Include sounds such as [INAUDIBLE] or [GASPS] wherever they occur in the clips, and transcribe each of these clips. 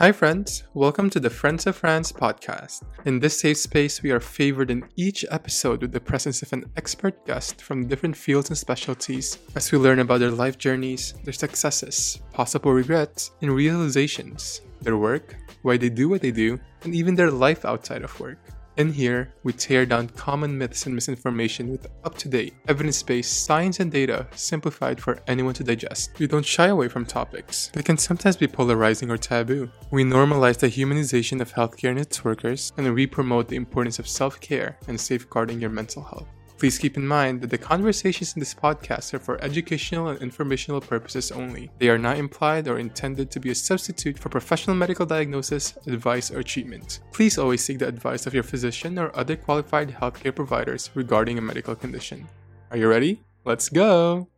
Hi, friends. Welcome to the Friends of France podcast. In this safe space, we are favored in each episode with the presence of an expert guest from different fields and specialties as we learn about their life journeys, their successes, possible regrets, and realizations, their work, why they do what they do, and even their life outside of work. In here, we tear down common myths and misinformation with up to date, evidence based science and data simplified for anyone to digest. We don't shy away from topics that can sometimes be polarizing or taboo. We normalize the humanization of healthcare and its workers, and we promote the importance of self care and safeguarding your mental health. Please keep in mind that the conversations in this podcast are for educational and informational purposes only. They are not implied or intended to be a substitute for professional medical diagnosis, advice, or treatment. Please always seek the advice of your physician or other qualified healthcare providers regarding a medical condition. Are you ready? Let's go!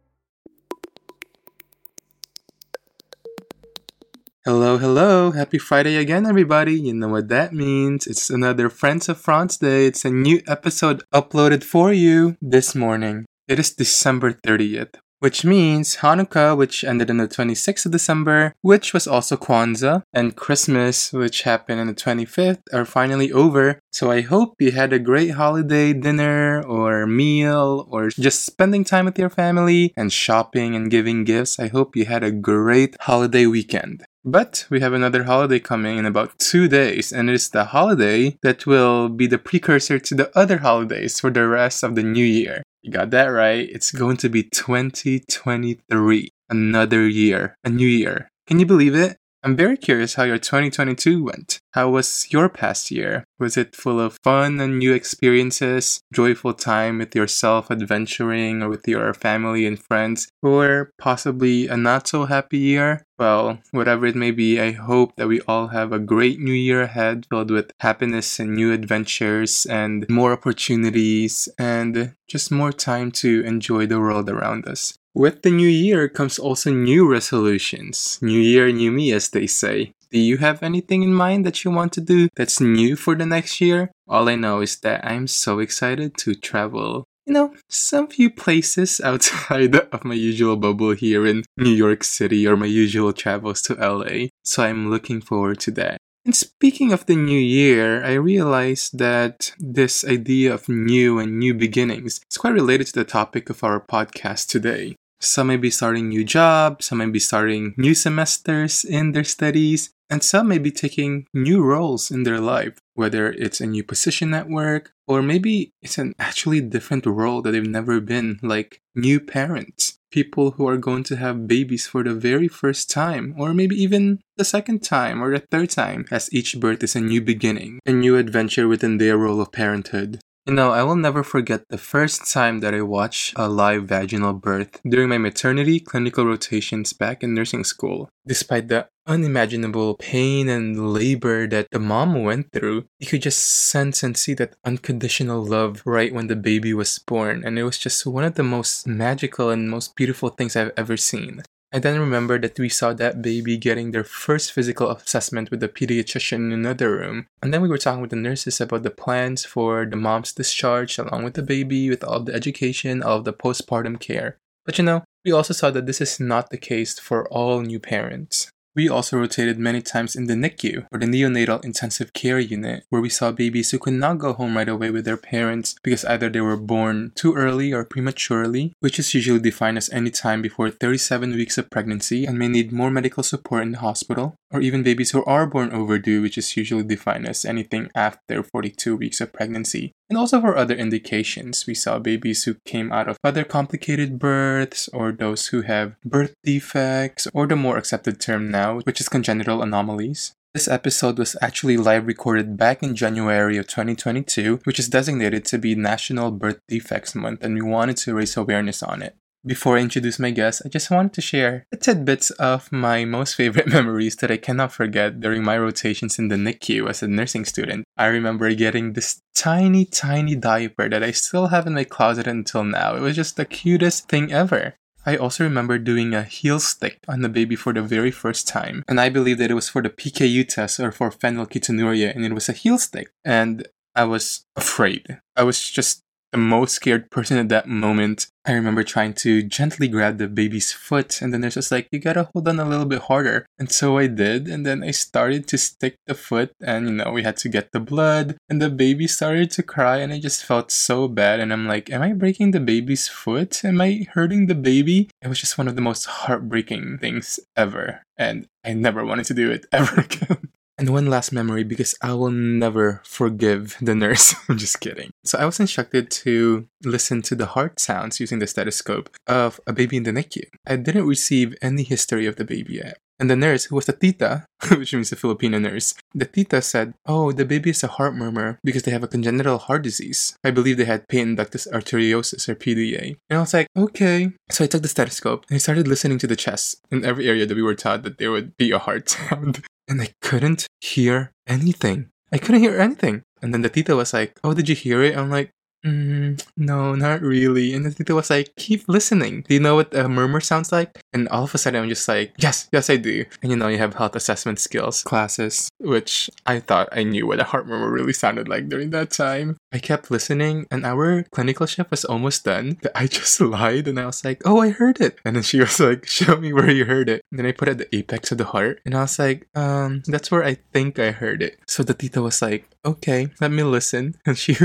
Hello, hello. Happy Friday again, everybody. You know what that means. It's another Friends of France Day. It's a new episode uploaded for you this morning. It is December 30th, which means Hanukkah, which ended on the 26th of December, which was also Kwanzaa, and Christmas, which happened on the 25th, are finally over. So I hope you had a great holiday dinner or meal or just spending time with your family and shopping and giving gifts. I hope you had a great holiday weekend. But we have another holiday coming in about two days, and it's the holiday that will be the precursor to the other holidays for the rest of the new year. You got that right. It's going to be 2023. Another year, a new year. Can you believe it? I'm very curious how your 2022 went. How was your past year? Was it full of fun and new experiences, joyful time with yourself adventuring or with your family and friends, or possibly a not so happy year? Well, whatever it may be, I hope that we all have a great new year ahead filled with happiness and new adventures and more opportunities and just more time to enjoy the world around us. With the new year comes also new resolutions. New year, new me, as they say. Do you have anything in mind that you want to do that's new for the next year? All I know is that I'm so excited to travel. You know, some few places [LAUGHS] outside of my usual bubble here in New York City or my usual travels to LA. So I'm looking forward to that. And speaking of the new year, I realized that this idea of new and new beginnings is quite related to the topic of our podcast today. Some may be starting new jobs, some may be starting new semesters in their studies, and some may be taking new roles in their life, whether it's a new position at work, or maybe it's an actually different role that they've never been, like new parents, people who are going to have babies for the very first time, or maybe even the second time or the third time, as each birth is a new beginning, a new adventure within their role of parenthood. You know, I will never forget the first time that I watched a live vaginal birth during my maternity clinical rotations back in nursing school. Despite the unimaginable pain and labor that the mom went through, you could just sense and see that unconditional love right when the baby was born, and it was just one of the most magical and most beautiful things I've ever seen. I then remember that we saw that baby getting their first physical assessment with the pediatrician in another room. And then we were talking with the nurses about the plans for the mom's discharge along with the baby, with all the education, all of the postpartum care. But you know, we also saw that this is not the case for all new parents. We also rotated many times in the NICU, or the Neonatal Intensive Care Unit, where we saw babies who could not go home right away with their parents because either they were born too early or prematurely, which is usually defined as any time before 37 weeks of pregnancy and may need more medical support in the hospital, or even babies who are born overdue, which is usually defined as anything after 42 weeks of pregnancy. And also for other indications, we saw babies who came out of other complicated births, or those who have birth defects, or the more accepted term now, which is congenital anomalies. This episode was actually live recorded back in January of 2022, which is designated to be National Birth Defects Month, and we wanted to raise awareness on it. Before I introduce my guest, I just wanted to share tidbits of my most favorite [LAUGHS] memories that I cannot forget during my rotations in the NICU as a nursing student. I remember getting this tiny, tiny diaper that I still have in my closet until now. It was just the cutest thing ever. I also remember doing a heel stick on the baby for the very first time, and I believe that it was for the PKU test or for phenylketonuria, and it was a heel stick. And I was afraid. I was just the most scared person at that moment. I remember trying to gently grab the baby's foot, and then there's just like, you gotta hold on a little bit harder. And so I did, and then I started to stick the foot, and you know, we had to get the blood, and the baby started to cry, and I just felt so bad. And I'm like, am I breaking the baby's foot? Am I hurting the baby? It was just one of the most heartbreaking things ever, and I never wanted to do it [LAUGHS] ever again. And one last memory because I will never forgive the nurse. [LAUGHS] I'm just kidding. So I was instructed to listen to the heart sounds using the stethoscope of a baby in the NICU. I didn't receive any history of the baby yet. And the nurse, who was a tita, [LAUGHS] which means a Filipino nurse, the tita said, Oh, the baby is a heart murmur because they have a congenital heart disease. I believe they had patent ductus arteriosus or PDA. And I was like, okay. So I took the stethoscope and I started listening to the chest in every area that we were taught that there would be a heart [LAUGHS] sound and I couldn't hear anything. I couldn't hear anything. And then the tita was like, Oh, did you hear it? I'm like, Mm, no, not really. And the tita was like, keep listening. Do you know what a murmur sounds like? And all of a sudden, I'm just like, yes, yes, I do. And you know, you have health assessment skills classes, which I thought I knew what a heart murmur really sounded like during that time. I kept listening, and our clinical shift was almost done. I [LAUGHS] just lied, and I was like, oh, I heard it. And then she was like, [LAUGHS] show me where you heard it. And then I put it at the apex of the heart, and I was like, um, that's where I think I heard it. So the tita was like, okay, let me listen. [LAUGHS] And she,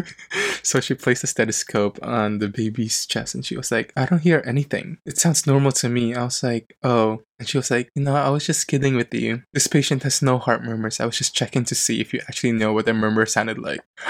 so she placed a stethoscope on the baby's chest and she was like, I don't hear anything. It sounds normal to me. I was like, oh. And she was like, you know, I was just kidding with you. This patient has no heart murmurs. I was just checking to see if you actually know what a murmur sounded like. [GASPS]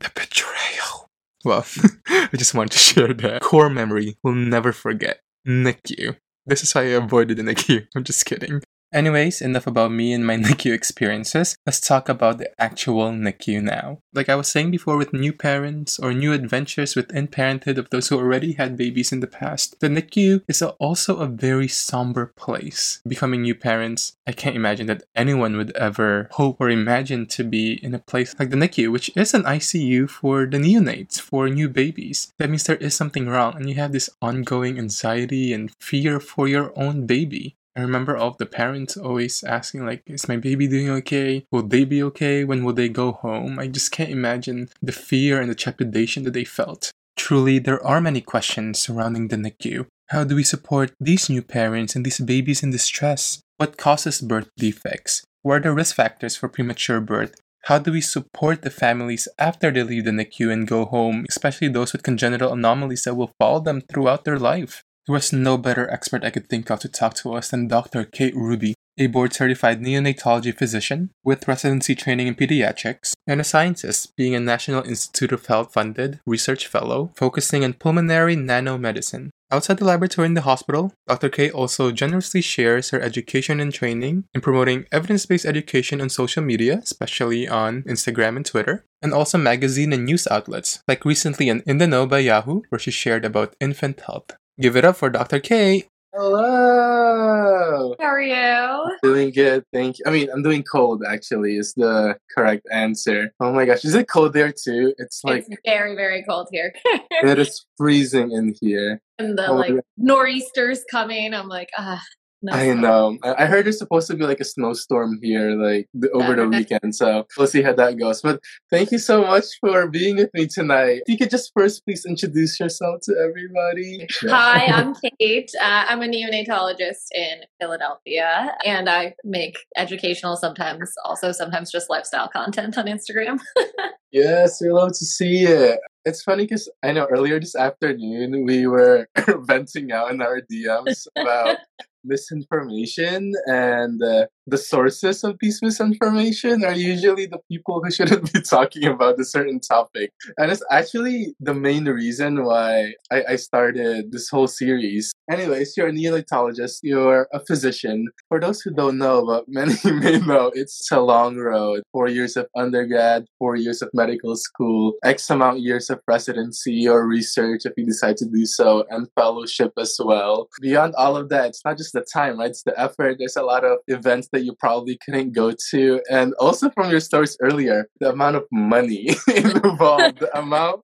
the betrayal. Well, [LAUGHS] I just wanted to share that. Core memory will never forget. NICU. This is why I avoided the NICU. I'm just kidding. Anyways, enough about me and my [LAUGHS] NICU experiences. Let's talk about the actual NICU now. Like I was saying before with new parents or new adventures within parenthood of those who already had babies in the past, the NICU is also a very somber place. Becoming new parents, I can't imagine that anyone would ever hope or imagine to be in a place like the NICU, which is an ICU for the neonates, for new babies. That means there is something wrong and you have this ongoing anxiety and fear for your own baby. I remember all of the parents always asking, like, is my baby doing okay? Will they be okay? When will they go home? I just can't imagine the fear and the trepidation that they felt. Truly, there are many questions surrounding the NICU. How do we support these new parents and these babies in distress? What causes birth defects? What are the risk factors for premature birth? How do we support the families after they leave the NICU and go home, especially those with congenital anomalies that will follow them throughout their life? There was no better expert I could think of to talk to us than Dr. Kate Rubey, a board certified neonatology physician with residency training in pediatrics, and a scientist, being a National Institute of Health funded research fellow focusing on pulmonary nanomedicine. Outside the laboratory in the hospital, Dr. Kate also generously shares her education and training in promoting evidence based education on social media, especially on Instagram and Twitter, and also magazine and news outlets, like recently on In the Know by Yahoo, where she shared about infant health. Give it up for Dr. K. Hello. How are you? Doing good, thank you. I mean, I'm doing cold. Actually, is the correct answer. Oh my gosh, is it cold there too? It's like it's very, very cold here. it is [LAUGHS] freezing in here. and the Oh, like yeah. nor'easters coming. I'm like, ah, no. I know. I I heard there's supposed to be like a snowstorm here, like the, over the [LAUGHS] weekend. So we'll see how that goes. But thank you so much for being with me tonight. If you could just first please introduce yourself to everybody. [LAUGHS] Hi, I'm Kate. Uh, I'm a neonatologist in Philadelphia, and I make educational, sometimes also sometimes just lifestyle content on Instagram. [LAUGHS] Yes, we love to see it. It's funny because I know earlier this afternoon we were venting out in our DMs about misinformation and uh, the sources of this misinformation are usually the people who shouldn't be [LAUGHS] talking about a certain topic. And it's actually the main reason why I, I started this whole series. Anyways, you're a neonatologist, you're a physician. For those who don't know, but [LAUGHS] many may know, it's a long road. Four years of undergrad, four years of medical school, X amount years of residency or research if you decide to do so, and fellowship as well. Beyond all of that, it's not just the time, right? It's the effort. There's a lot of events that you probably couldn't go to. And also from your stories earlier, the amount of money [LAUGHS] involved, the amount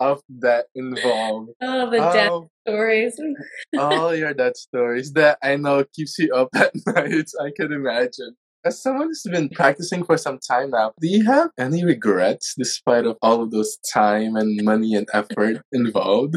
of debt involved. [LAUGHS] oh, the death Oh, stories. all [LAUGHS] your death stories that I know keeps you up at night. I can imagine. as someone who's been practicing for some time now, do you have any regrets despite of all of those time and money and effort involved?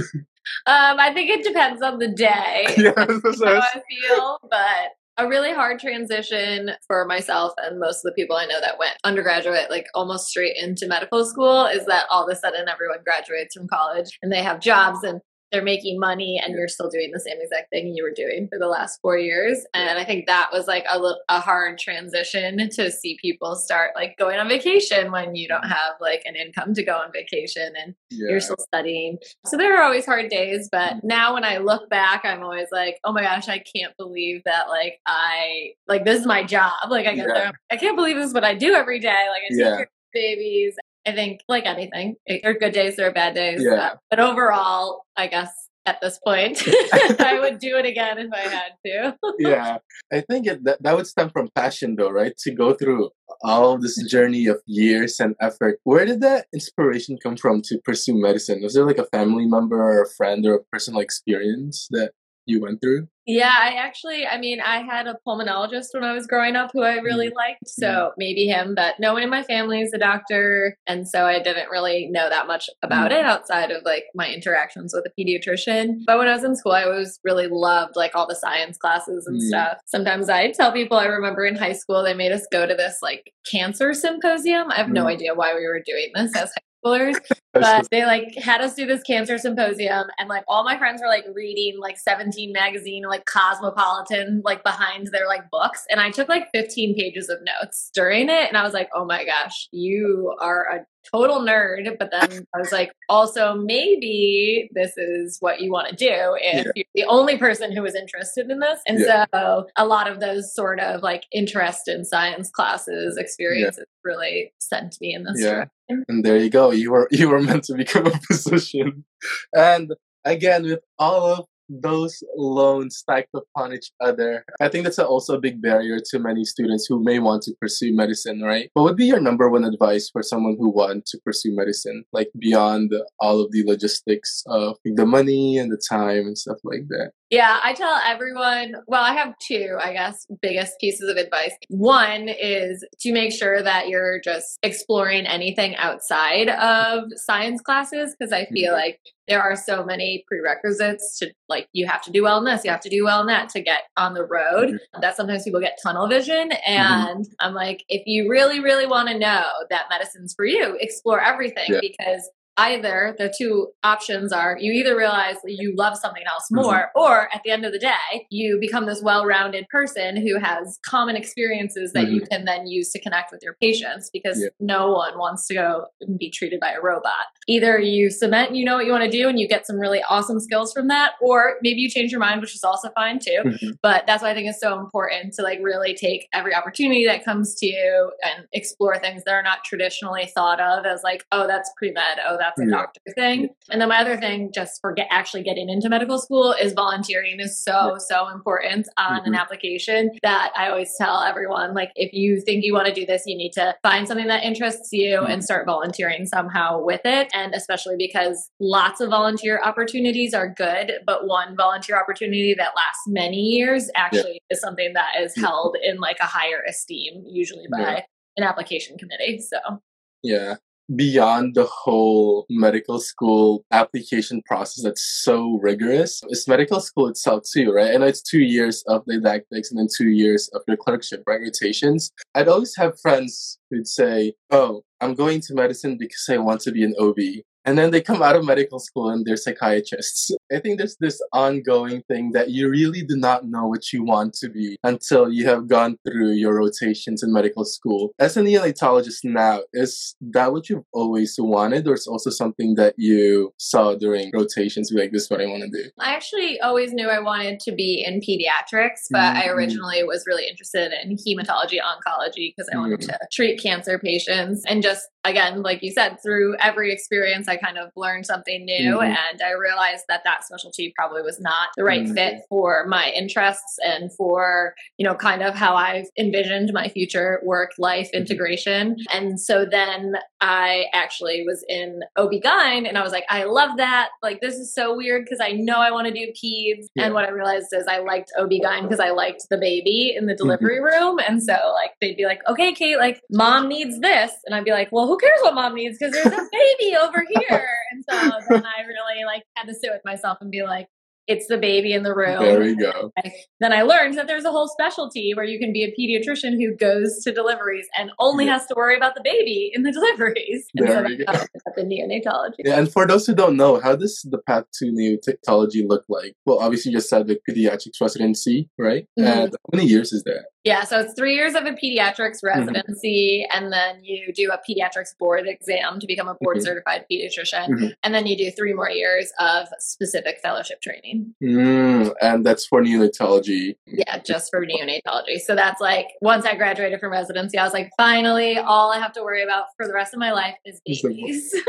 Um, I think it depends on the day. [LAUGHS] yeah, how I feel, but a really hard transition for myself and most of the people I know that went undergraduate, like almost straight into medical school, is that all of a sudden everyone graduates from college and they have jobs and they're making money and you're still doing the same exact thing you were doing for the last four years. And I think that was like a, a hard transition to see people start like going on vacation when you don't have like an income to go on vacation and yeah. you're still studying. So there are always hard days. But mm-hmm. now when I look back, I'm always like, oh my gosh, I can't believe that like I, like this is my job. Like I get yeah. there. I can't believe this is what I do every day. Like I take yeah. babies I think, like anything, there are good days, there are bad days. Yeah. Uh, but overall, I guess at this point, [LAUGHS] [LAUGHS] I would do it again if I had to. [LAUGHS] yeah. I think it, that, that would stem from passion, though, right? To go through all this journey of years and effort. Where did that inspiration come from to pursue medicine? Was there like a family member or a friend or a personal experience that you went through? Yeah, I actually, I mean, I had a pulmonologist when I was growing up who I really mm-hmm. liked. So mm-hmm. maybe him, but no one in my family is a doctor. And so I didn't really know that much about mm-hmm. it outside of like my interactions with a pediatrician. But when I was in school, I always really loved like all the science classes and mm-hmm. stuff. Sometimes I tell people, I remember in high school, they made us go to this like cancer symposium. I have no mm-hmm. idea why we were doing this as schoolers, [LAUGHS] but they like had us do this cancer symposium, and like all my friends were like reading like 17 magazine, like Cosmopolitan, like behind their like books, and I took like 15 pages of notes during it, and I was like, oh my gosh, you are a total nerd. But then I was like, also maybe this is what you want to do if yeah. you're the only person who is interested in this. And yeah. so a lot of those sort of like interest in science classes experiences yeah. really sent me in this yeah. direction. And there you go. You were [LAUGHS] you were meant to become a physician. And again, with all of those loans stacked upon each other. I think that's also a big barrier to many students who may want to pursue medicine, right? What would be your number one advice for someone who wants to pursue medicine, like beyond all of the logistics of the money and the time and stuff like that? Yeah, I tell everyone, well, I have two, I guess, biggest pieces of advice. One is to make sure that you're just exploring anything outside of science classes because I feel mm-hmm. like there are so many prerequisites to like you have to do well in this, you have to do well in that to get on the road. Mm-hmm. That sometimes people get tunnel vision. Mm-hmm. And mm-hmm. I'm like, if you really, really want to know that medicine's for you, explore everything yeah. because either the two options are you either realize you love something else mm-hmm. more mm-hmm. or at the end of the day you become this well-rounded person who has common experiences that mm-hmm. you can then use to connect with your patients because yeah. no one wants to go and be treated by a robot either you cement you know what you want to do and you get some really awesome skills from that or maybe you change your mind which is also fine too mm-hmm. but that's why i think it's so important to like really take every opportunity that comes to you and explore things that are not traditionally thought of as like oh that's pre-med oh that's a yeah. doctor thing. And then my other thing, just for get, actually getting into medical school, is volunteering is so, so important on mm-hmm. an application that I always tell everyone like, if you think you want to do this, you need to find something that interests you mm-hmm. and start volunteering somehow with it. And especially because lots of volunteer opportunities are good, but one volunteer opportunity that lasts many years actually yeah. is something that is held in like a higher esteem, usually by yeah. an application committee. So, yeah beyond the whole medical school application process that's so rigorous. It's medical school itself too, right? And it's two years of didactics and then two years of your clerkship, right? Rotations. I'd always have friends who'd say, Oh, I'm going to medicine because I want to be an OB and then they come out of medical school and they're psychiatrists. I think there's this ongoing thing that you really do not know what you want to be until you have gone through your rotations in medical school. As a neonatologist now, is that what you've always wanted, or is also something that you saw during rotations? Like, this is what I want to do? I actually always knew I wanted to be in pediatrics, but mm-hmm. I originally was really interested in hematology oncology because I wanted mm-hmm. to treat cancer patients and just again, like you said, through every experience I kind of learned something new Mhm. and I realized that that specialty probably was not the right Mhm. fit for my interests and for, you know, kind of how I've envisioned my future work life Mhm. integration. And so then I actually was in OB-GYN and I was like, I love that. Like, this is so weird because I know I want to do peds. Yeah. And what I realized is I liked OB-GYN because I liked the baby in the delivery room. And so, like, they'd be like, okay, Kate, like, mom needs this. And I'd be like, well, who cares what mom needs? Because there's a [LAUGHS] baby over here. And so then I really, like, had to sit with myself and be like, it's the baby in the room. There we go. [LAUGHS] Then I learned that there's a whole specialty where you can be a pediatrician who goes to deliveries and only Yeah. has to worry about the baby in the [LAUGHS] deliveries. And There so we go. how I ended up in neonatology. Yeah, and for those who don't know, how does the path to neonatology look like? Well, obviously, you just said the pediatrics residency, right? Mhm. And how many years is that? Yeah, so it's three years of a pediatrics Mm-hmm. residency, and then you do a pediatrics board exam to become a board Mhm. certified pediatrician, Mhm. and then you do three more years of specific fellowship training. Mm, and that's for neonatology. Yeah, just for neonatology. So that's like once I graduated from residency, I was like, finally, all I have to worry about for the rest of my life is Is babies. [LAUGHS]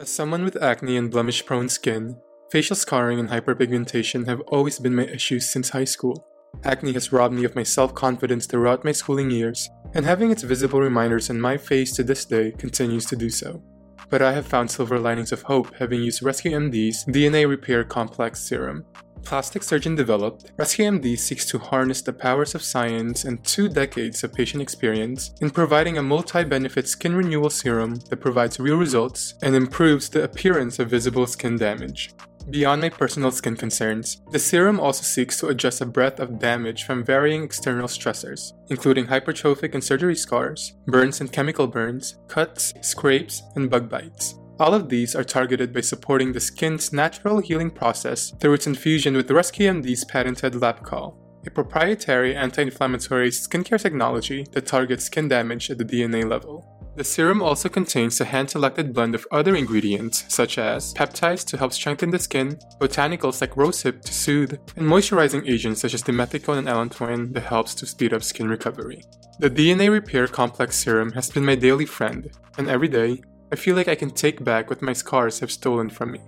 As someone with acne and blemish prone skin, facial scarring and hyperpigmentation have always been my issues since high school. Acne has robbed me of my self confidence throughout my schooling years, and having its visible reminders on my face to this day continues to do so. But I have found silver linings of hope having used Rescue MD's DNA Repair Complex Serum. Plastic surgeon developed, Rescue MD seeks to harness the powers of science and two decades of patient experience in providing a multi benefit skin renewal serum that provides real results and improves the appearance of visible skin damage. Beyond my personal skin concerns, the serum also seeks to address a breadth of damage from varying external stressors, including hypertrophic and surgery scars, burns and chemical burns, cuts, scrapes, and bug bites. All of these are targeted by supporting the skin's natural healing process through its infusion with Rescue MD's patented LabCall, a proprietary anti inflammatory skincare technology that targets skin damage at the DNA level. The serum also contains a hand selected blend of other ingredients, such as peptides to help strengthen the skin, botanicals like rosehip to soothe, and moisturizing agents such as dimethicone and allantoin that helps to speed up skin recovery. The DNA Repair Complex Serum has been my daily friend, and every day, I feel like I can take back what my scars have stolen from me.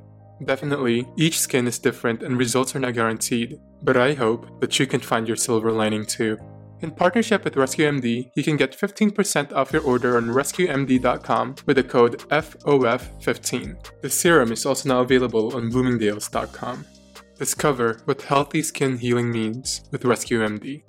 Definitely, each skin is different and results are not guaranteed, but I hope that you can find your silver lining too. In partnership with RescueMD, you can get 15% off your order on rescuemd.com with the code FOF15. The serum is also now available on bloomingdales.com. Discover what healthy skin healing means with RescueMD.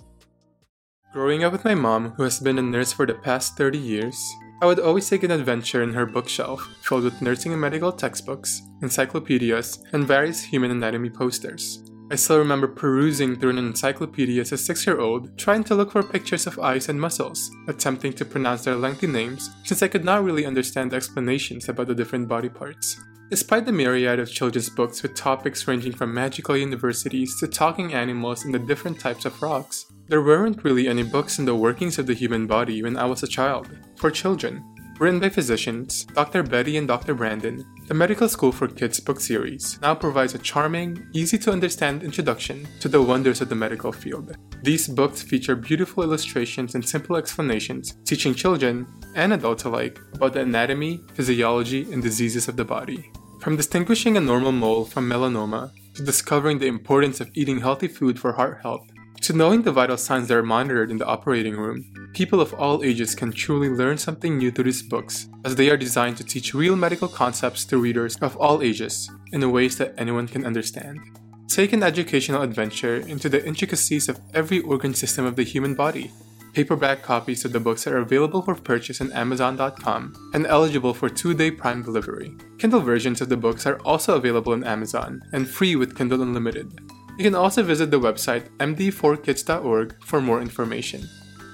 Growing up with my mom, who has been a nurse for the past 30 years, I would always take an adventure in her bookshelf filled with nursing and medical textbooks, encyclopedias, and various human anatomy posters. I still remember perusing through an encyclopedia as a six year old, trying to look for pictures of eyes and muscles, attempting to pronounce their lengthy names since I could not really understand explanations about the different body parts. Despite the myriad of children's books with topics ranging from magical universities to talking animals and the different types of rocks, there weren't really any books on the workings of the human body when I was a child, for children. Written by physicians, Dr. Betty and Dr. Brandon, the Medical School for Kids book series now provides a charming, easy to understand introduction to the wonders of the medical field. These books feature beautiful illustrations and simple explanations, teaching children and adults alike about the anatomy, physiology, and diseases of the body. From distinguishing a normal mole from melanoma, to discovering the importance of eating healthy food for heart health, to knowing the vital signs that are monitored in the operating room, people of all ages can truly learn something new through these books, as they are designed to teach real medical concepts to readers of all ages in ways that anyone can understand. Take an educational adventure into the intricacies of every organ system of the human body. Paperback copies of the books are available for purchase on Amazon.com and eligible for two day Prime delivery. Kindle versions of the books are also available on Amazon and free with Kindle Unlimited. You can also visit the website md4kids.org for more information.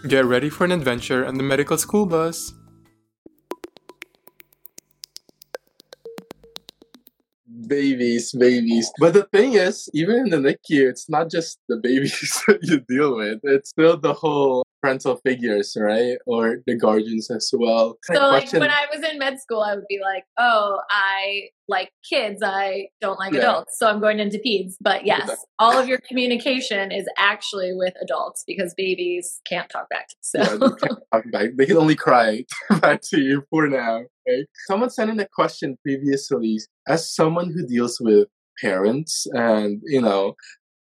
Get ready for an adventure on the medical school bus. Babies, babies. But the thing is, even in the NICU, it's not just the babies [LAUGHS] that you deal with. It's still the whole parental figures, right? Or the guardians as well. So, like when I was in med school, I would be like, "Oh, I like kids. I don't like yeah. adults, so I'm going into peds." But yes, all of your communication is actually with adults because babies can't talk back. So yeah, they can't [LAUGHS] talk back. They can only cry [LAUGHS] back to you for now. Okay? Someone sent in a question previously. As someone who deals with parents, and you know,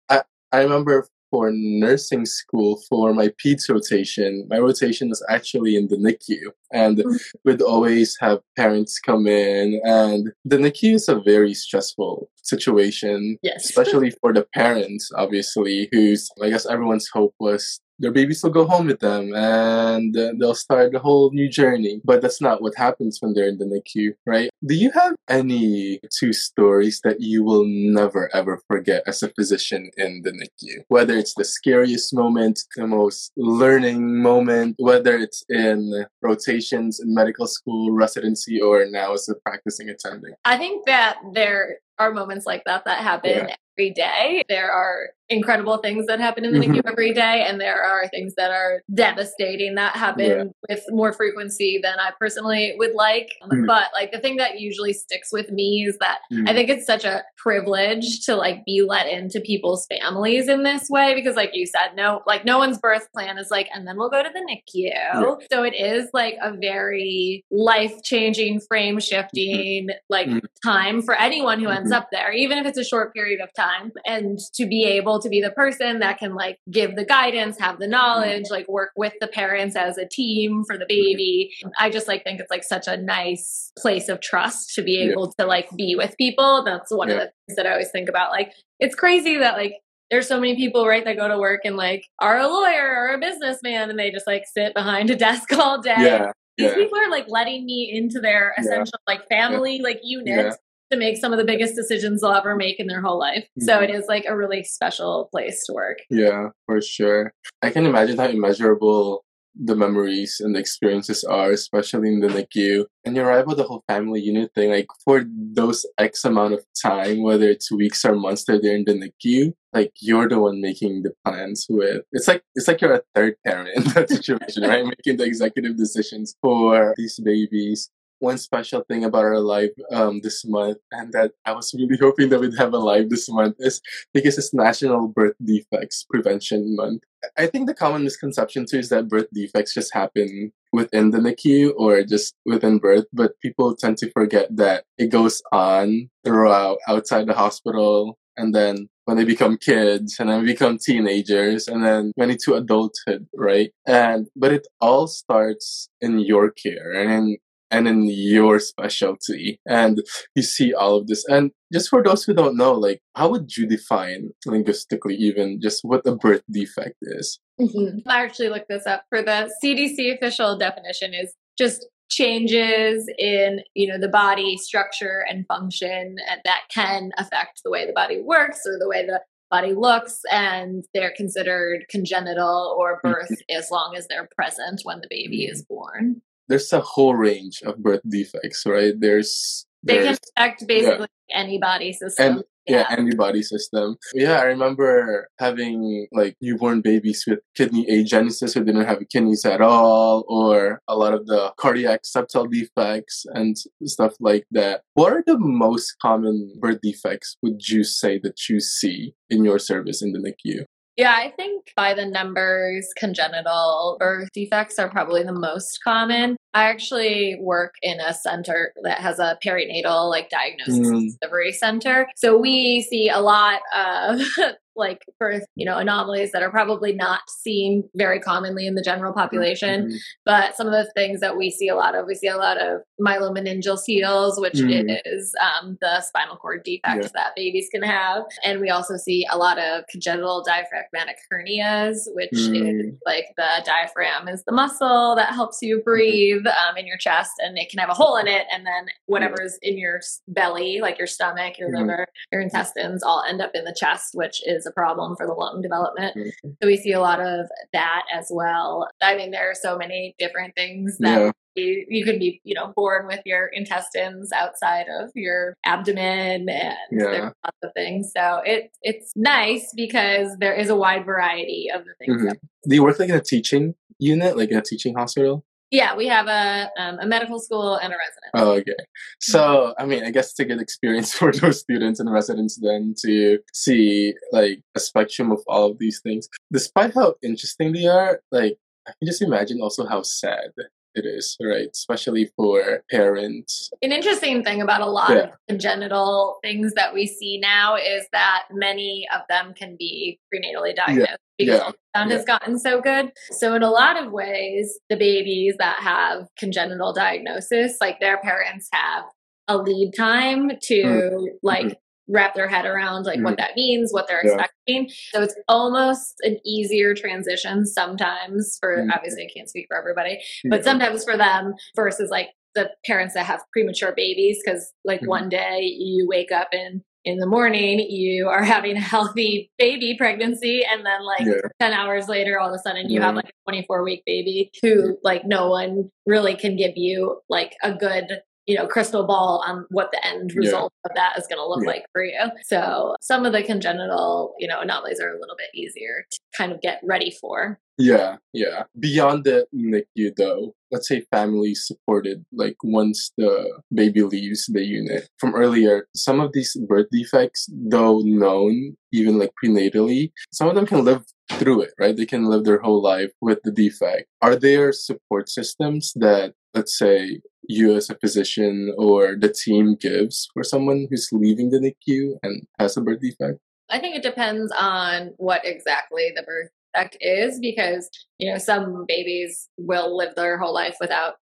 I I remember for nursing school for my peds rotation. My rotation was actually in the NICU, and mm. we'd always have parents come in. And the NICU is a very stressful situation, yes. [LAUGHS] especially for the parents, obviously, who's I guess everyone's hope was their babies will go home with them and they'll start a whole new journey. But that's not what happens when they're in the NICU, right? Do you have any two stories that you will never ever forget as a physician in the NICU? Whether it's the scariest moment, the most learning moment, whether it's in rotations in medical school, residency, or now as a practicing attending? I think that there are moments like that that happen yeah. every day. There are incredible things that happen in the mm-hmm. NICU every day, and there are things that are devastating that happen yeah. with more frequency than I personally would like. Mm-hmm. But like the thing that usually sticks with me is that mm-hmm. I think it's such a privilege to like be let into people's families in this way because, like you said, no, like no one's birth plan is like, and then we'll go to the NICU. Yeah. So it is like a very life changing, frame shifting, mm-hmm. like mm-hmm. time for anyone who ends mm-hmm. up there, even if it's a short period of time, and to be able to be the person that can like give the guidance, have the mm-hmm. knowledge, like work with the parents as a team for the baby. I just like think it's like such a nice place of trust to be able yeah. to like be with people. That's one yeah. of the things that I always think about. Like it's crazy that like there's so many people right that go to work and like are a lawyer or a businessman and they just like sit behind a [LAUGHS] desk all day yeah, these people are like letting me into their essential like family like unit to make some of the biggest decisions they'll ever make in their whole life. Mm-hmm. So it is like a really special place to work. Yeah, for sure. I can imagine how immeasurable the memories and the experiences are, especially in the NICU. And you're right about the whole family unit thing. Like for those X amount of time, whether it's weeks or months they're there in the NICU, like you're the one making the plans with. It's like it's like you're a third parent in that [LAUGHS] situation, right? Making the executive decisions for these babies one special thing about our live um, this month, and that I was really [LAUGHS] hoping that we'd have a live this month, is because it's National Birth Defects Prevention Month. I think the common misconception too is that birth defects just happen within the NICU or just within birth, but people tend to forget that it goes on throughout outside the hospital and then when they become kids and then become teenagers and then when into adulthood, right? And but it all starts in your care and in and in your specialty and you see all of this and just for those who don't know like how would you define linguistically even just what a birth defect is mm-hmm. i actually looked this up for the cdc official definition is just changes in you know the body structure and function and that can affect the way the body works or the way the body looks and they're considered congenital or birth mm-hmm. as long as they're present when the baby is born there's a whole range of birth defects, right? There's, they can affect basically yeah. any body system. And, yeah. yeah, any body system. Yeah, I remember having like newborn babies with kidney agenesis who didn't have kidneys at all, or a lot of the cardiac septal defects and stuff like that. What are the most common birth defects would you say that you see in your service in the NICU? Yeah, I think by the numbers, congenital birth defects are probably the most common. I actually work in a center that has a perinatal like diagnosis mm. delivery center. So we see a lot of [LAUGHS] like birth, you know, anomalies that are probably not seen very commonly in the general population. Mm-hmm. But some of the things that we see a lot of, we see a lot of myelomeningoceles, which mm-hmm. is um, the spinal cord defects yeah. that babies can have. And we also see a lot of congenital diaphragmatic hernias, which mm-hmm. is like the diaphragm is the muscle that helps you breathe um, in your chest, and it can have a hole in it, and then whatever's in your belly, like your stomach, your mm-hmm. liver, your intestines, all end up in the chest, which is is a problem for the lung development. Mm-hmm. So we see a lot of that as well. I mean, there are so many different things that yeah. you, you can be, you know, born with your intestines outside of your abdomen and yeah. there's lots of things. So it it's nice because there is a wide variety of the things. Mm-hmm. Do you work like in a teaching unit, like in a teaching hospital? Yeah, we have a um, a medical school and a resident. Oh, okay. So, I mean, I guess it's a good experience [LAUGHS] for those students and residents then to see like a spectrum of all of these things. Despite how interesting they are, like I can just imagine also how sad it is, right? Especially for parents. An interesting thing about a lot Yeah. of congenital things that we see now is that many of them can be prenatally diagnosed because Yeah. ultrasound has gotten so good. So in a lot of ways, the babies that have congenital diagnosis, like their parents have a lead time to Mm. like wrap their head around like what that means, what they're Yeah. expecting. So it's almost an easier transition sometimes for Mm. obviously I can't speak for everybody, but sometimes for them versus like the parents that have premature babies because like Mhm. one day you wake up and in the morning you are [LAUGHS] having a healthy baby pregnancy and then like Yeah. 10 hours later all of a sudden you have like a 24 week baby who like no one really can give you like a good you know crystal ball on what the end Yeah. result of that is going to look Yeah. like for you so some of the congenital you know anomalies are a little bit easier to kind of get ready for Yeah, yeah. Beyond the NICU, though, let's say family supported, like once the baby leaves the unit. From earlier, some of these birth defects, though known, even like prenatally, some of them can live through it, right? They can live their whole life with the defect. Are there support systems that, let's say, you as a physician or the team gives for someone who's leaving the NICU and has a birth defect? I think it depends on what exactly the birth defect is because, you know, some babies will live their whole life without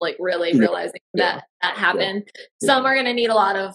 like really Yeah. realizing Yeah. that that happened. Some are going to need a lot of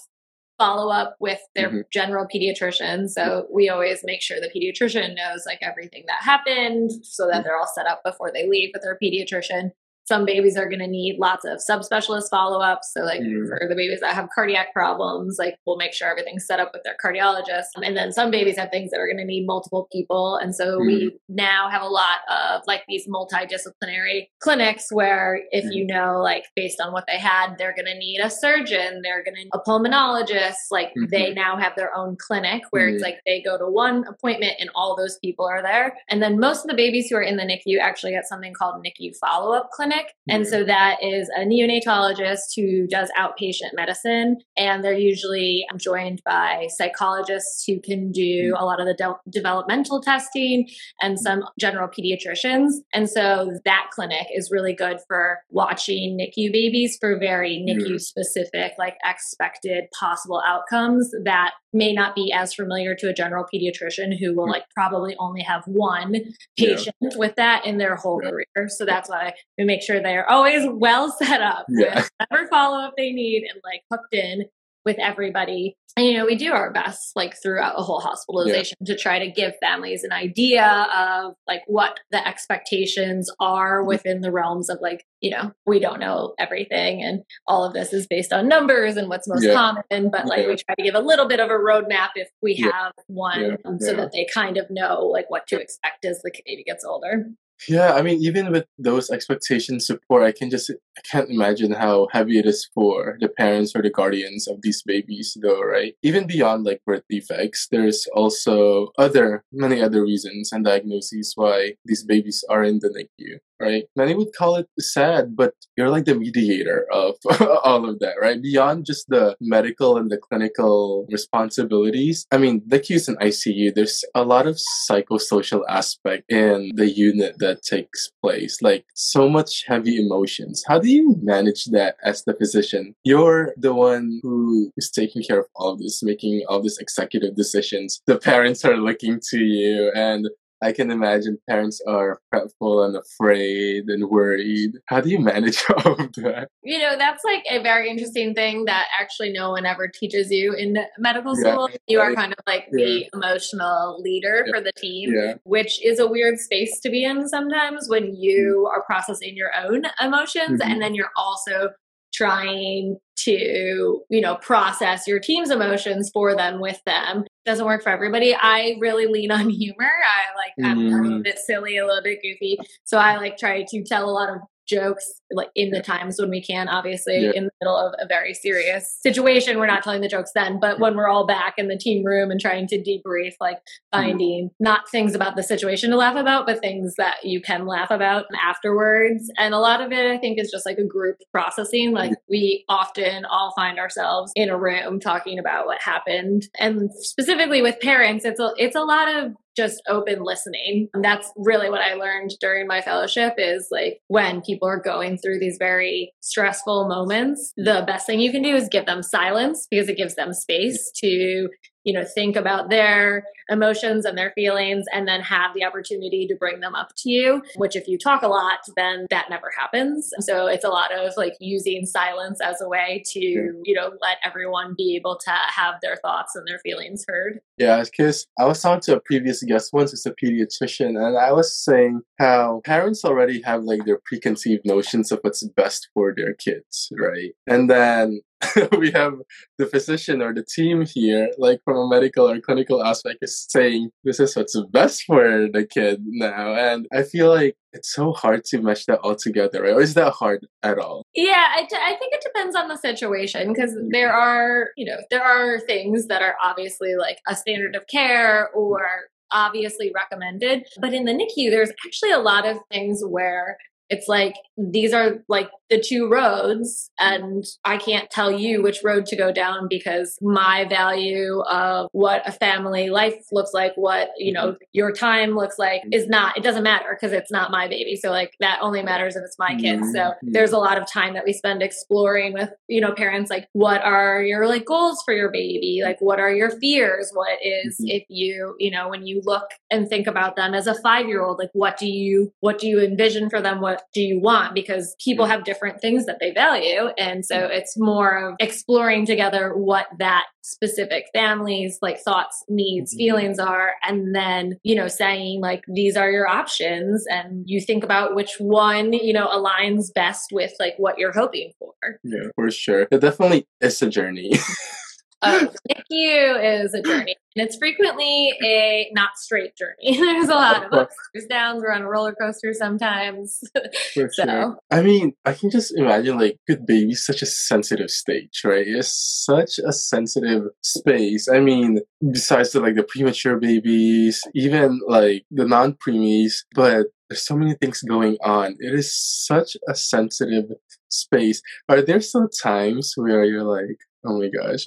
follow up with their Mhm. general pediatrician. So we always make sure the pediatrician knows like everything that happened so that they're all set up before they leave with their pediatrician. Some babies are going to need lots of subspecialist follow ups. So, like Mm. for the babies that have cardiac problems, like we'll make sure everything's set up with their cardiologist. And then some babies have things that are going to need multiple people. And so we now have a lot of like these multidisciplinary clinics where if you know, like based on what they had, they're going to need a surgeon, they're going to need a pulmonologist. Like they Mhm. now have their own clinic where it's Mhm. like they go to one appointment and all those people are there. And then most of the babies who are in the NICU actually get something called NICU follow up clinic. And Mhm. so that is a neonatologist who does outpatient medicine. And they're usually joined by psychologists who can do a lot of the de- developmental testing and some general pediatricians. And so that clinic is really good for watching NICU babies for very NICU specific, like expected possible outcomes that may not be as familiar to a general pediatrician who will like probably only have one Yeah. patient with that in their whole Yeah. career. So that's why we make sure they're always well set up Yeah. whatever follow up they need and like hooked in with everybody. And you know, we do our best like throughout a whole hospitalization to try to give families an idea of like what the expectations are within the realms of like, you know, we don't know everything and all of this is based on numbers and what's most Yeah. common, but like Yeah. we try to give a little bit of a roadmap if we Yeah. have one Yeah. um, so that they kind of know like what to expect as the baby gets older. Yeah, I mean, even with those expectations support, I can just I can't imagine how heavy it is for the parents or the guardians of these babies, though, right? Even beyond like birth defects, there's also other many other reasons and diagnoses why these babies are in the NICU, right? Many would call it sad, but you're like the mediator of [LAUGHS] all of that, right? Beyond just the medical and the clinical responsibilities. I mean, NICUs and ICU, there's a lot of psychosocial aspect in the unit that takes place, like so much heavy emotions. How do you manage that as the physician? You're the one who is taking care of all of this, making all these executive decisions. The parents are looking to you and I can imagine parents are fretful and afraid and worried. How do you manage [LAUGHS] all of that? You know, that's like a very interesting thing that actually no one ever teaches you in medical Yeah, school. You are kind of like the emotional leader Yeah. for the team, Yeah. which is a weird space to be in sometimes when you are processing your own emotions Mhm. and then you're also trying to, you know, process your team's emotions for them with them. Doesn't work for everybody. I really lean on [LAUGHS] humor. I like I'm a little Mm. bit silly, a little bit goofy. So I like try to tell a lot of jokes like in the times when we can obviously Yeah. in the middle of a very serious situation we're not telling the jokes then but when we're all back in the team room and trying to debrief like mm-hmm. finding not things about the situation to laugh about but things that you can laugh about afterwards. And a lot of it i think is just like a group processing. Mm-hmm. Like we often all find ourselves in a room talking about what happened. And specifically with parents it's a it's a lot of just open listening. And that's really what I learned during my fellowship is like when people are going through these very stressful moments, the best thing you can do is give them silence because it gives them space to you know think about their emotions and their feelings and then have the opportunity to bring them up to you which if you talk a lot then that never happens. So it's a lot of like using silence as a way to you know let everyone be able to have their thoughts and their feelings heard. Yeah, because I was talking to a previous guest once, who's a pediatrician, and I was saying how parents already have like their preconceived notions of what's best for their kids, right? And then [LAUGHS] we have the physician or the team here, like from a medical or clinical aspect, is saying this is what's best for the kid now. And I feel like it's so hard to mesh that all together, right? Or is that hard at all? Yeah, I, think it depends on the situation because there mm-hmm. are, you know, there are things that are obviously like a standard of care or obviously recommended. But in the NICU, there's actually a lot of things where it's like these are like the two roads, and I can't tell you which road to go down because my value of what a family life looks like, what you know your time looks like, is not. It doesn't matter because it's not my baby. So like that only matters if it's my kids. So Mhm. there's a lot of time that we spend exploring with you know parents like what are your like goals for your baby like what are your fears what is Mhm. if you you know when you look and think about them as a 5 year old like what do you what do you envision for them what do you want because people have different things that they value and so it's more of exploring together what that specific family's like thoughts needs Mhm. feelings are and then you know saying like these are your options and you think about which one you know aligns best with like what you're hoping for Yeah, for sure. It definitely is a journey. [LAUGHS] uh, NICU is a journey, and it's frequently a not straight journey. [LAUGHS] There's a lot of ups, there's downs. We're on a roller coaster sometimes. [LAUGHS] For So- sure. I mean, I can just imagine like good baby such a sensitive stage, right? It's such a sensitive space. I mean, besides the like the premature babies, even like the non preemies, but there's so many things going on. It is such a sensitive space. Are there still times where you're like, oh my gosh,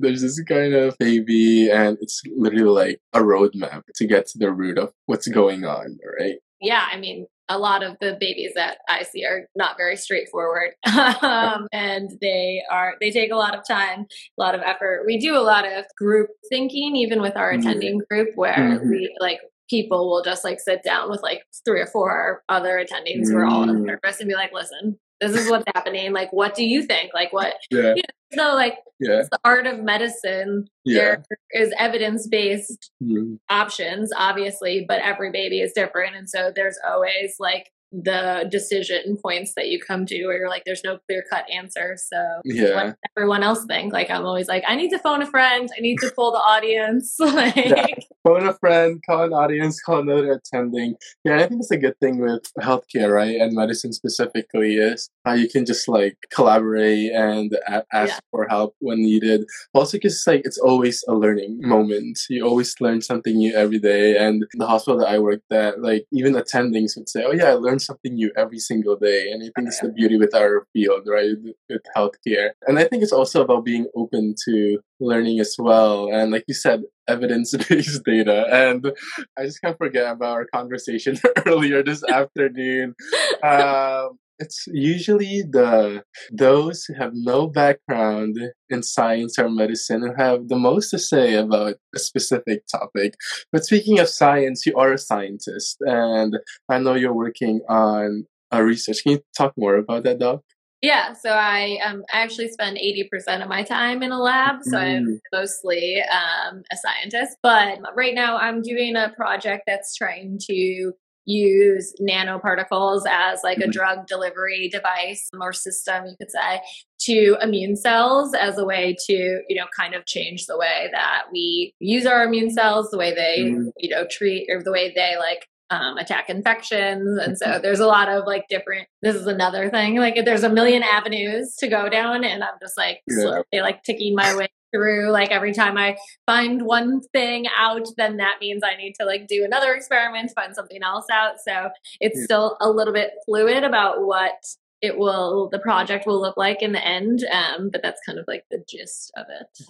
there's this kind of baby and it's literally like a roadmap to get to the root of what's going on, right? yeah, I mean, a lot of the babies that I see are not very straightforward, [LAUGHS] um, and they are they take a lot of time, a lot of effort. We do a lot of group thinking, even with our Mhm. attending group, where Mhm. we like people will just like sit down with like three or four other attendings who are all on Mm. the surface and be like, listen. This is what's happening. Like, what do you think? Like, what? [LAUGHS] Yeah. So, like, Yeah. the art of medicine. Yeah. There is evidence based Mm. options, obviously, but every baby is different. And so there's always like the decision points that you come to where you're like, there's no clear cut answer. So Yeah. everyone else think? Like, I'm always like, I need to phone a friend. I need to pull the audience. [LAUGHS] like, Yeah. Phone a friend, call an audience, call another attending. Yeah, I think it's a good thing with healthcare, right? And medicine specifically is how you can just like collaborate and a- ask Yeah. for help when needed. Also, because like it's always a learning moment. You always learn something new every day. And the hospital that I worked at, like even attendings would say, "Oh yeah, I learned something new every single day." And I think it's the beauty with our field, right? With healthcare, and I think it's also about being open to learning as well. And like you said, evidence-based [LAUGHS] data. And I just can't forget about our conversation [LAUGHS] earlier this afternoon. [LAUGHS] Um, it's usually the those who have no background in science or medicine who have the most to say about a specific topic. But speaking of science, you are a scientist, and I know you're working on a research. Can you talk more about that, Doc? Yeah, so I um I actually spend eighty percent of my time in a lab, so I'm Mm. mostly um, a scientist. But right now, I'm doing a project that's trying to use nanoparticles as like a Mhm. drug delivery device or system, you could say, to immune cells as a way to you know kind of change the way that we use our immune cells, the way they Mm. you know treat or the way they like um, attack infections. And so there's a lot of like different, this is another thing. Like there's a million avenues to go down. And I'm just like Yeah. slowly like ticking my way through. Like every time I find one thing out, then that means I need to like do another experiment, find something else out. So it's Yeah. still a little bit fluid about what it will the project will look like in the end um but that's kind of like the gist of it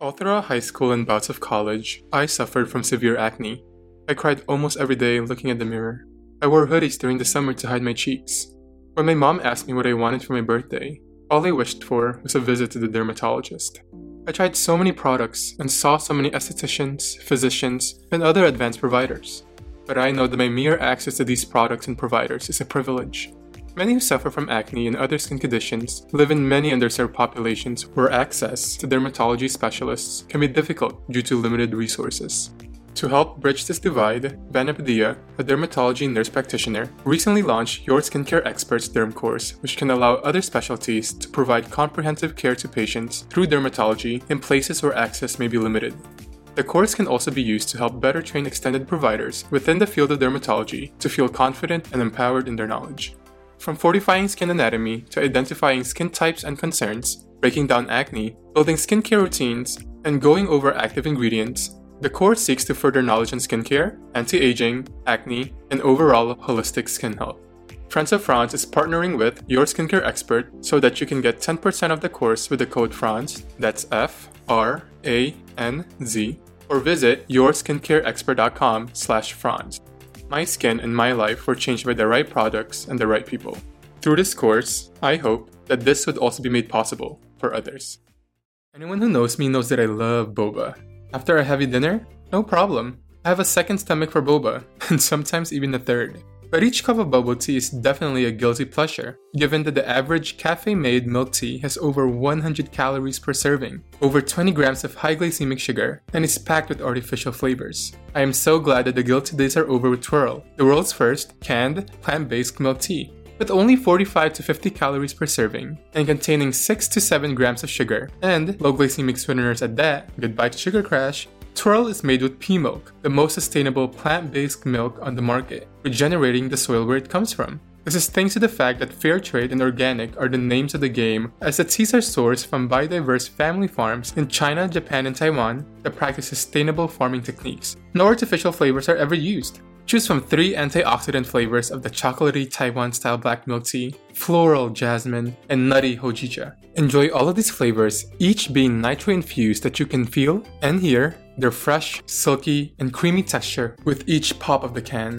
All throughout high school and bouts of college, I suffered from severe acne. I cried almost every day looking at the mirror. I wore hoodies during the summer to hide my cheeks. When my mom asked me what I wanted for my birthday, all I wished for was a visit to the dermatologist. I tried so many products and saw so many estheticians, physicians, and other advanced providers. But I know that my mere access to these products and providers is a privilege. Many who suffer from acne and other skin conditions live in many underserved populations where access to dermatology specialists can be difficult due to limited resources. To help bridge this divide, Vanapadia, a dermatology nurse practitioner, recently launched Your Skincare Experts Derm course, which can allow other specialties to provide comprehensive care to patients through dermatology in places where access may be limited. The course can also be used to help better train extended providers within the field of dermatology to feel confident and empowered in their knowledge. From fortifying skin anatomy to identifying skin types and concerns, breaking down acne, building skincare routines, and going over active ingredients, the course seeks to further knowledge on skincare, anti aging, acne, and overall holistic skin health. Friends of Franz is partnering with Your Skincare Expert so that you can get 10% of the course with the code FRANZ, that's F R A N Z, or visit yourskincareexpert.com slash franz. My skin and my life were changed by the right products and the right people. Through this course, I hope that this would also be made possible for others. Anyone who knows me knows that I love boba. After a heavy dinner, no problem. I have a second stomach for boba, [LAUGHS] and sometimes even a third. But each cup of bubble tea is definitely a guilty pleasure, given that the average cafe made milk tea has over 100 calories per serving, over 20 grams of high glycemic sugar, and is packed with artificial flavors. I am so glad that the guilty days are over with Twirl, the world's first canned, plant based milk tea. With only 45 to 50 calories per serving, and containing 6 to 7 grams of sugar, and low glycemic sweeteners at that, goodbye to sugar crash, Twirl is made with pea milk, the most sustainable plant based milk on the market, regenerating the soil where it comes from. This is thanks to the fact that fair trade and organic are the names of the game, as the teas are sourced from biodiverse family farms in China, Japan, and Taiwan that practice sustainable farming techniques. No artificial flavors are ever used. Choose from three antioxidant flavors of the chocolatey Taiwan style black milk tea, floral jasmine, and nutty hojicha. Enjoy all of these flavors, each being nitro infused that you can feel and hear their fresh, silky, and creamy texture with each pop of the can.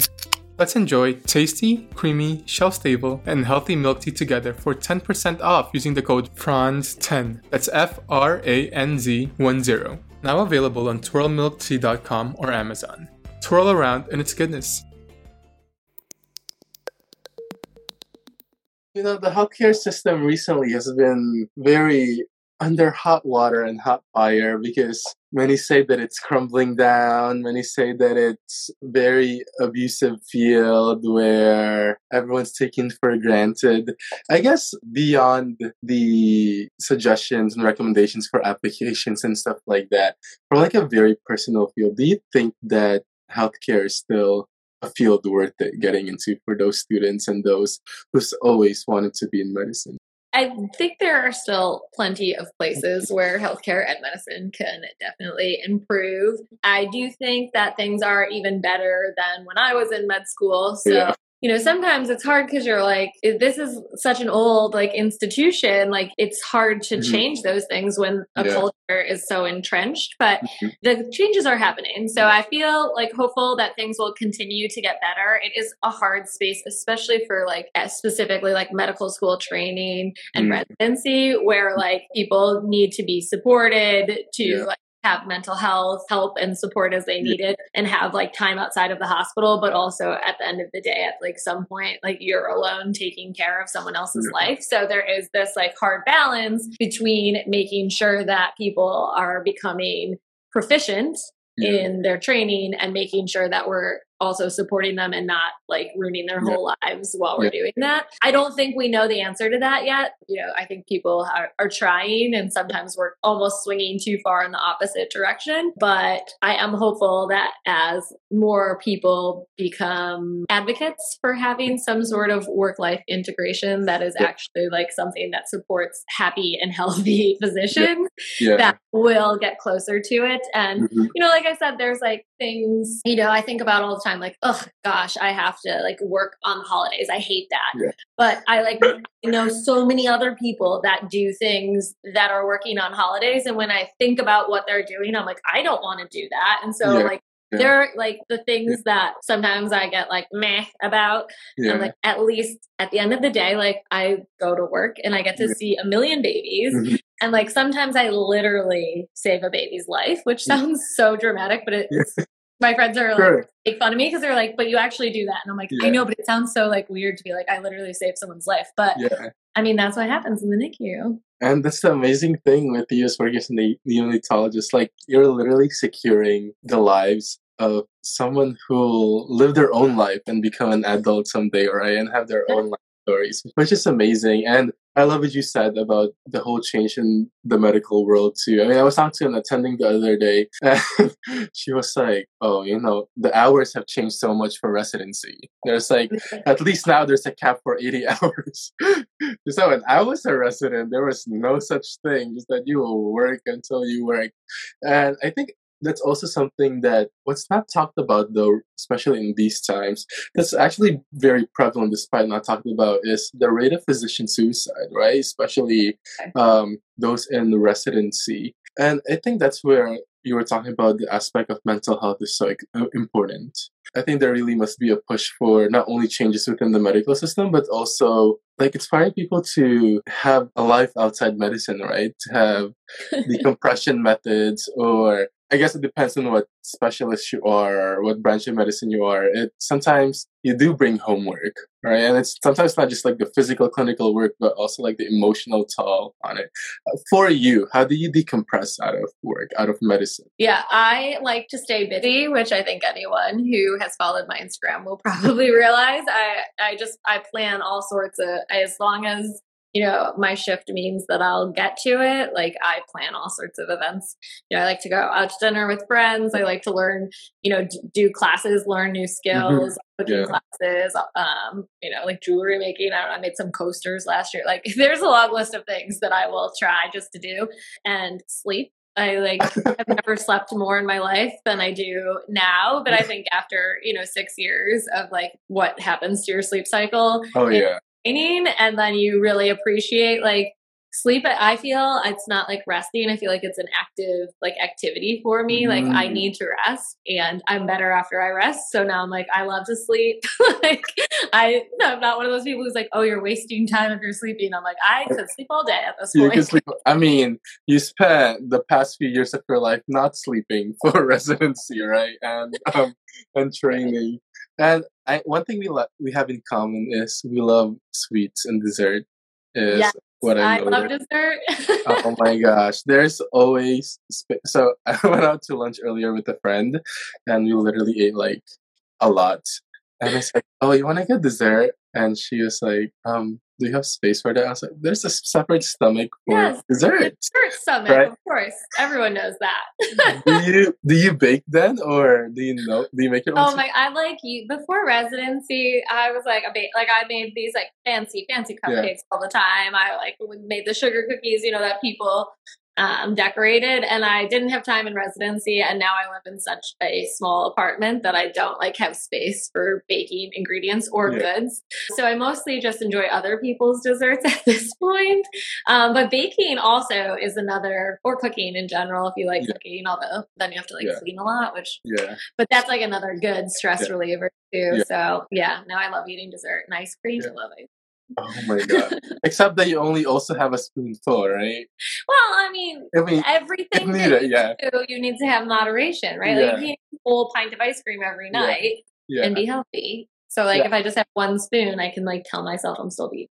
Let's enjoy tasty, creamy, shelf stable, and healthy milk tea together for 10% off using the code FRANZ10. That's F R A N Z 10. Now available on twirlmilktea.com or Amazon. Twirl around in its goodness. You know, the healthcare system recently has been very under hot water and hot fire because many say that it's crumbling down. Many say that it's very abusive field where everyone's taken for granted. I guess beyond the suggestions and recommendations for applications and stuff like that, from like a very personal field, do you think that healthcare is still a field worth it getting into for those students and those who's always wanted to be in medicine? I think there are still plenty of places where healthcare and medicine can definitely improve. I do think that things are even better than when I was in med school. So, Yeah. You know, sometimes it's hard because you're like, this is such an old like institution. Like, it's hard to Mhm. change those things when a Yeah. culture is so entrenched. But Mhm. the changes are happening. So I feel like hopeful that things will continue to get better. It is a hard space, especially for like uh, specifically like medical school training and Mm. residency, where like people need to be supported to Yeah. like have mental health help and support as they need it and have like time outside of the hospital but also at the end of the day at like some point like you're alone taking care of someone else's Yeah. life so there is this like hard balance between making sure that people are becoming proficient Yeah. in their training and making sure that we're also supporting them and not like ruining their Yeah. whole lives while we're Yeah. doing that. I don't think we know the answer to that yet. You know, I think people are, are trying and sometimes we're almost swinging too far in the opposite direction. But I am hopeful that as more people become advocates for having some sort of work life integration that is Yeah. actually like something that supports happy and healthy [LAUGHS] physicians, that will get closer to it. And Mhm. you know, like I said, there's like things, you know, I think about all the time, like, oh gosh, I have to like work on the holidays. I hate that. Yeah. But I like know so many other people that do things that are working on holidays. And when I think about what they're doing, I'm like, I don't want to do that. And so Yeah. like Yeah. there are like the things that sometimes I get like meh about. Yeah. And like at least at the end of the day, like I go to work and I get to Yeah. see a million babies. Mhm. And like sometimes I literally save a baby's life, which sounds so dramatic, but it's my friends are like Sure. make fun of me because they're like, but you actually do that. And I'm like, I know, but it sounds so like weird to be like, I literally saved someone's life. But Yeah. I mean, that's what happens in the NICU. And that's the amazing thing with the as working as a ne- neonatologist. Like you're literally securing the lives of someone who will live their own life and become an adult someday, right? And have their own life stories, which is amazing. And I love what you said about the whole change in the medical world too. I mean, I was talking to an attending the other day, and [LAUGHS] she was like, "Oh, you know, the hours have changed so much for residency. There's like [LAUGHS] at least now there's a cap for 80 [LAUGHS] hours. so when I was a resident, there was no such thing, just that you will work until you work. And I think that's also something that what's not talked about though, especially in these times, that's actually very prevalent despite not talking about is the rate of physician suicide, right? Especially um, those in residency. And I think that's where you were talking about the aspect of mental health is so uh, important. I think there really must be a push for not only changes within the medical system, but also like inspiring people to have a life outside medicine, right? To have [LAUGHS] decompression methods, or I guess it depends on what specialist you are or what branch of medicine you are. It sometimes you do bring homework, right? And it's sometimes not just like the physical clinical work, but also like the emotional toll on it. Uh, For you, how do you decompress out of work, out of medicine? Yeah, I like to stay busy, which I think anyone who has followed my Instagram will [LAUGHS] probably realize. I I just I plan all sorts of as long as you know my shift means that I'll get to it. Like I plan all sorts of events. You know, I like to go out to dinner with friends. I like to learn, you know, d- do classes, learn new skills, cooking Yeah. classes. Um, you know, like jewelry making. I, don't know, I made some coasters last year. Like [LAUGHS] there's a long list of things that I will try just to do and sleep. I like [LAUGHS] I've never slept more in my life than I do now. But I [LAUGHS] think after, you know, six years of like what happens to your sleep cycle Oh Yeah. Yeah, training, and then you really appreciate like sleep. I feel it's not like resting. I feel like it's an active like activity for me. Like I Mm. need to rest and I'm better after I rest. So now I'm like, I love to sleep. [LAUGHS] like I I'm not one of those people who's like, oh, you're wasting time if you're sleeping. I'm like, I could sleep all day at this you point. can sleep. I mean, you spent the past few years of your life not sleeping [LAUGHS] for residency, right? And um, and training. And I, one thing we lo- we have in common is we love sweets and dessert. Is Yes, what I, I love dessert. oh my [LAUGHS] gosh there's always sp- so [LAUGHS] i went out to lunch earlier with a friend and we literally ate like a lot and it's like oh you want to get dessert and she was like um do you have space for that i was like there's a separate stomach for Yes. dessert Dessert summit, Right. of course. Everyone knows that. [LAUGHS] do you do you bake then or do you know do you make your own Oh my! I like you. Before residency, I was like a ba- like I made these like fancy, fancy Yeah. cupcakes all the time. I like made the sugar cookies, you know, that people um, decorated, and I didn't have time in residency, and now I live in such a small apartment that I don't like have space for baking ingredients or Yeah. goods. So I mostly just enjoy other people's desserts [LAUGHS] at this point. Um, but baking also is another, or cooking in general. If you like Yeah. cooking, although then you have to like Yeah. clean a lot, which yeah but that's like another good stress reliever too. So yeah, now I love eating dessert and ice cream. I love it. Oh my god except that you only also have a spoonful right Well, I mean, i mean everything need that you yeah. do, you need to have moderation, right? Yeah. Like you can't eat a whole pint of ice cream every Yeah. night yeah and be healthy. So like Yeah. if I just have one spoon, I can like tell myself I'm still too.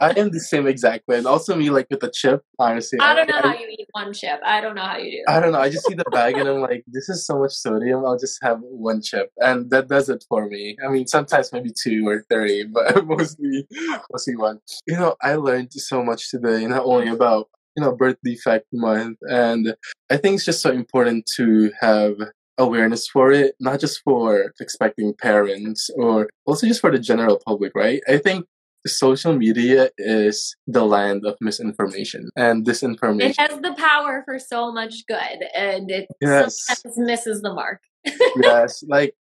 I am the same exact way. And also me like with the chip, honestly. I don't know how you eat one chip. I don't know how you do. I don't know. I just see the bag and I'm like, this is so much sodium. I'll just have one chip, and that does it for me. I mean, sometimes maybe two or three, [LAUGHS] but mostly, mostly one. You know, I learned so much today, not only about you know birth defect month, and I think it's just so important to have awareness for it, not just for expecting parents or also just for the general public, right? I think social media is the land of misinformation and disinformation. It has the power for so much good, and it Yes. sometimes misses the mark. [LAUGHS] yes, like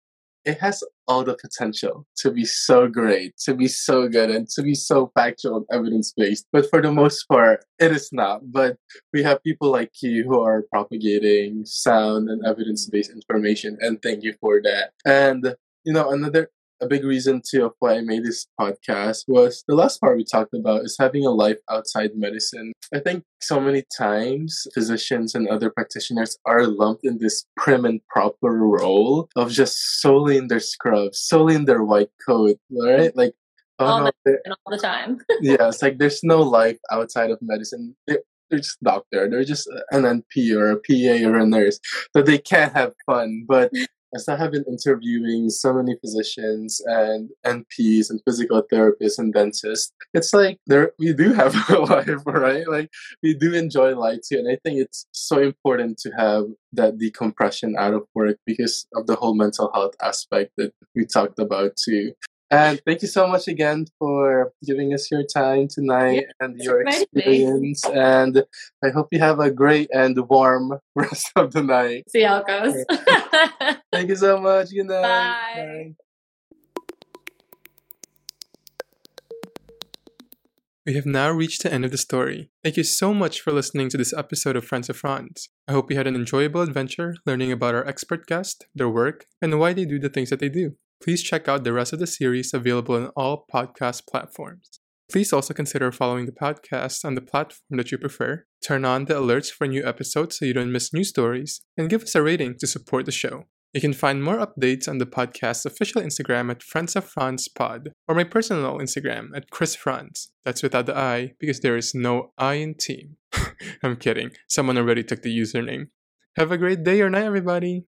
it has all the potential to be so great, to be so good, and to be so factual and evidence based. But for the most part, it is not. But we have people like you who are propagating sound and evidence based information, and thank you for that. And you know, another a big reason too of why I made this podcast was the last part we talked about is having a life outside medicine. I think so many times physicians and other practitioners are lumped in this prim and proper role of just solely in their scrubs, solely in their white coat, right? Like, oh All no, my- all the time. [LAUGHS] yeah, it's like there's no life outside of medicine. They're, they're just doctor. They're just an NP or a PA or a nurse. So they can't have fun. But as I have been interviewing so many physicians and NPs and physical therapists and dentists, it's like there we do have [LAUGHS] a life, right? Like we do enjoy life too. And I think it's so important to have that decompression out of work because of the whole mental health aspect that we talked about too. And thank you so much again for giving us your time tonight and your for inviting experience. And I hope you have a great and warm [LAUGHS] rest of the night. See how it goes. Thank you so much. Good night. Bye. We have now reached the end of the story. Thank you so much for listening to this episode of Friends of Franz. I hope you had an enjoyable adventure learning about our expert guest, their work, and why they do the things that they do. Please check out the rest of the series available on all podcast platforms. Please also consider following the podcast on the platform that you prefer, turn on the alerts for new episodes so you don't miss new stories, and give us a rating to support the show. You can find more updates on the podcast's official Instagram at Friends of Franz Pod, or my personal Instagram at Chris Franz. That's without the I because there is no I in team. [LAUGHS] I'm kidding. Someone already took the username. Have a great day or night, everybody.